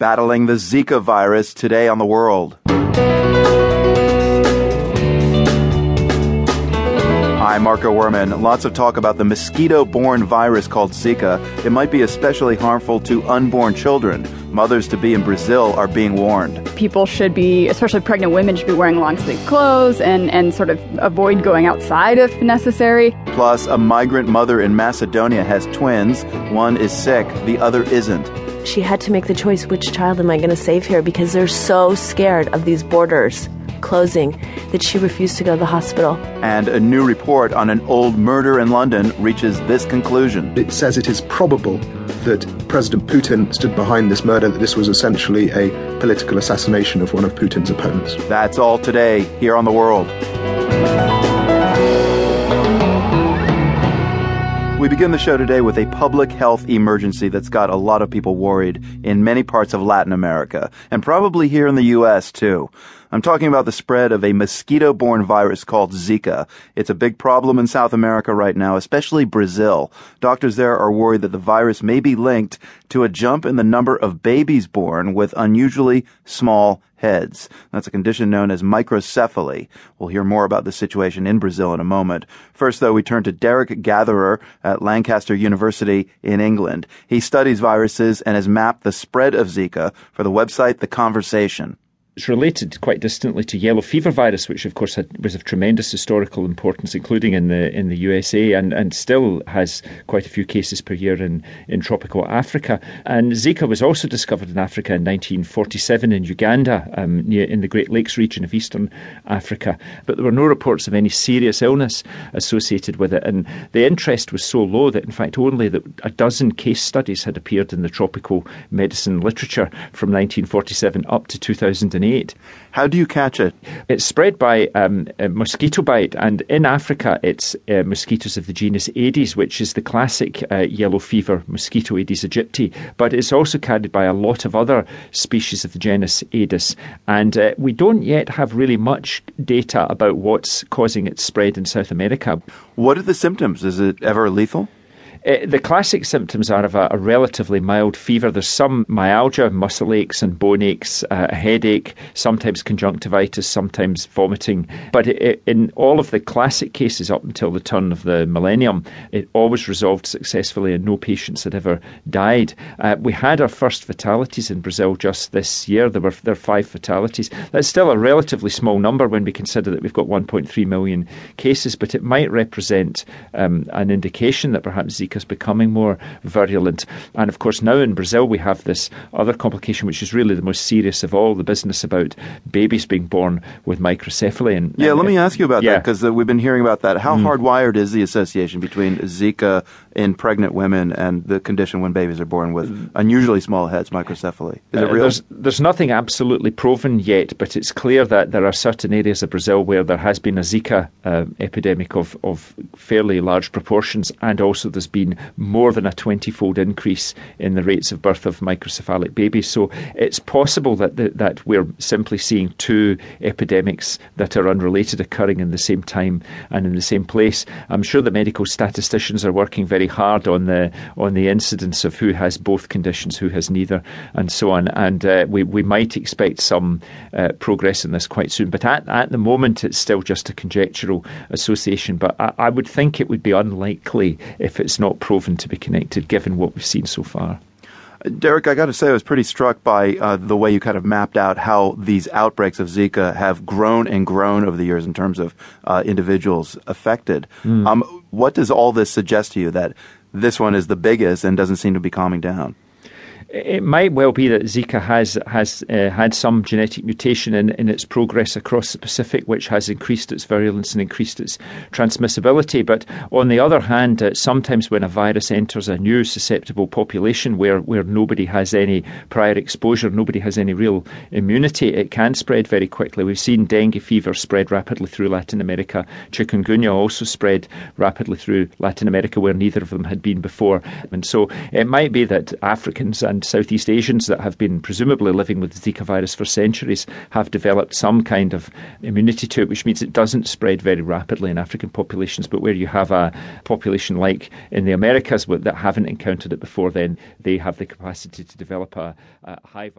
Battling the Zika virus today on the world. Hi, Marco Werman. Lots of talk about the mosquito borne virus called Zika. It might be especially harmful to unborn children. Mothers to be in Brazil are being warned. People should be, especially pregnant women, should be wearing long sleeve clothes and, and sort of avoid going outside if necessary. Plus, a migrant mother in Macedonia has twins. One is sick, the other isn't she had to make the choice which child am I going to save here because they're so scared of these borders closing that she refused to go to the hospital. And a new report on an old murder in London reaches this conclusion. It says it is probable that President Putin stood behind this murder, that this was essentially a political assassination of one of Putin's opponents. That's all today here on The World. We begin the show today with a public health emergency that's got a lot of people worried in many parts of Latin America, and probably here in the U.S. too. I'm talking about the spread of a mosquito borne virus called Zika. It's a big problem in South America right now, especially Brazil. Doctors there are worried that the virus may be linked to a jump in the number of babies born with unusually small heads. That's a condition known as microcephaly. We'll hear more about the situation in Brazil in a moment. First, though, we turn to Derek Gatherer at Lancaster University in England. He studies viruses and has mapped the spread of Zika for the website The Conversation. It's related quite distantly to yellow fever virus, which of course had, was of tremendous historical importance, including in the in the USA, and, and still has quite a few cases per year in, in tropical Africa. And Zika was also discovered in Africa in 1947 in Uganda, um, near in the Great Lakes region of eastern Africa. But there were no reports of any serious illness associated with it, and the interest was so low that in fact only that a dozen case studies had appeared in the tropical medicine literature from 1947 up to 2008 2008. How do you catch it? It's spread by um, mosquito bite, and in Africa, it's uh, mosquitoes of the genus Aedes, which is the classic uh, yellow fever mosquito Aedes aegypti, but it's also carried by a lot of other species of the genus Aedes. And uh, we don't yet have really much data about what's causing its spread in South America. What are the symptoms? Is it ever lethal? Uh, the classic symptoms are of a, a, relatively mild fever. There's some myalgia, muscle aches and bone aches, uh, a headache, sometimes conjunctivitis, sometimes vomiting. But it, it, in all of the classic cases up until the turn of the millennium, it always resolved successfully and no patients had ever died. Uh, we had our first fatalities in Brazil just this year. There were there were five fatalities. That's still a relatively small number when we consider that we've got 1.3 million cases, but it might represent um, an indication that perhaps Zika is becoming more virulent. And of course, now in Brazil, we have this other complication, which is really the most serious of all the business about babies being born with microcephaly. And, yeah, and let me ask you about yeah. that because uh, we've been hearing about that. How mm. hardwired is the association between Zika in pregnant women and the condition when babies are born with unusually small heads, microcephaly? Is it uh, real? There's, there's nothing absolutely proven yet, but it's clear that there are certain areas of Brazil where there has been a Zika uh, epidemic of, of fairly large proportions, and also there's been been more than a 20 fold increase in the rates of birth of microcephalic babies. So it's possible that, the, that we're simply seeing two epidemics that are unrelated occurring in the same time and in the same place. I'm sure the medical statisticians are working very hard on the on the incidence of who has both conditions, who has neither, and so on. And uh, we, we might expect some uh, progress in this quite soon. But at, at the moment, it's still just a conjectural association. But I, I would think it would be unlikely if it's not proven to be connected, given what we've seen so far. Derek, I got to say, I was pretty struck by uh, the way you kind of mapped out how these outbreaks of Zika have grown and grown over the years in terms of uh, individuals affected. Mm. Um, what does all this suggest to you that this one is the biggest and doesn't seem to be calming down? It might well be that Zika has has uh, had some genetic mutation in, in its progress across the Pacific, which has increased its virulence and increased its transmissibility. But on the other hand, uh, sometimes when a virus enters a new susceptible population where, where nobody has any prior exposure, nobody has any real immunity, it can spread very quickly. We've seen dengue fever spread rapidly through Latin America. Chikungunya also spread rapidly through Latin America where neither of them had been before. And so it might be that Africans and and Southeast Asians that have been presumably living with the Zika virus for centuries have developed some kind of immunity to it, which means it doesn't spread very rapidly in African populations. But where you have a population like in the Americas that haven't encountered it before, then they have the capacity to develop a, a high.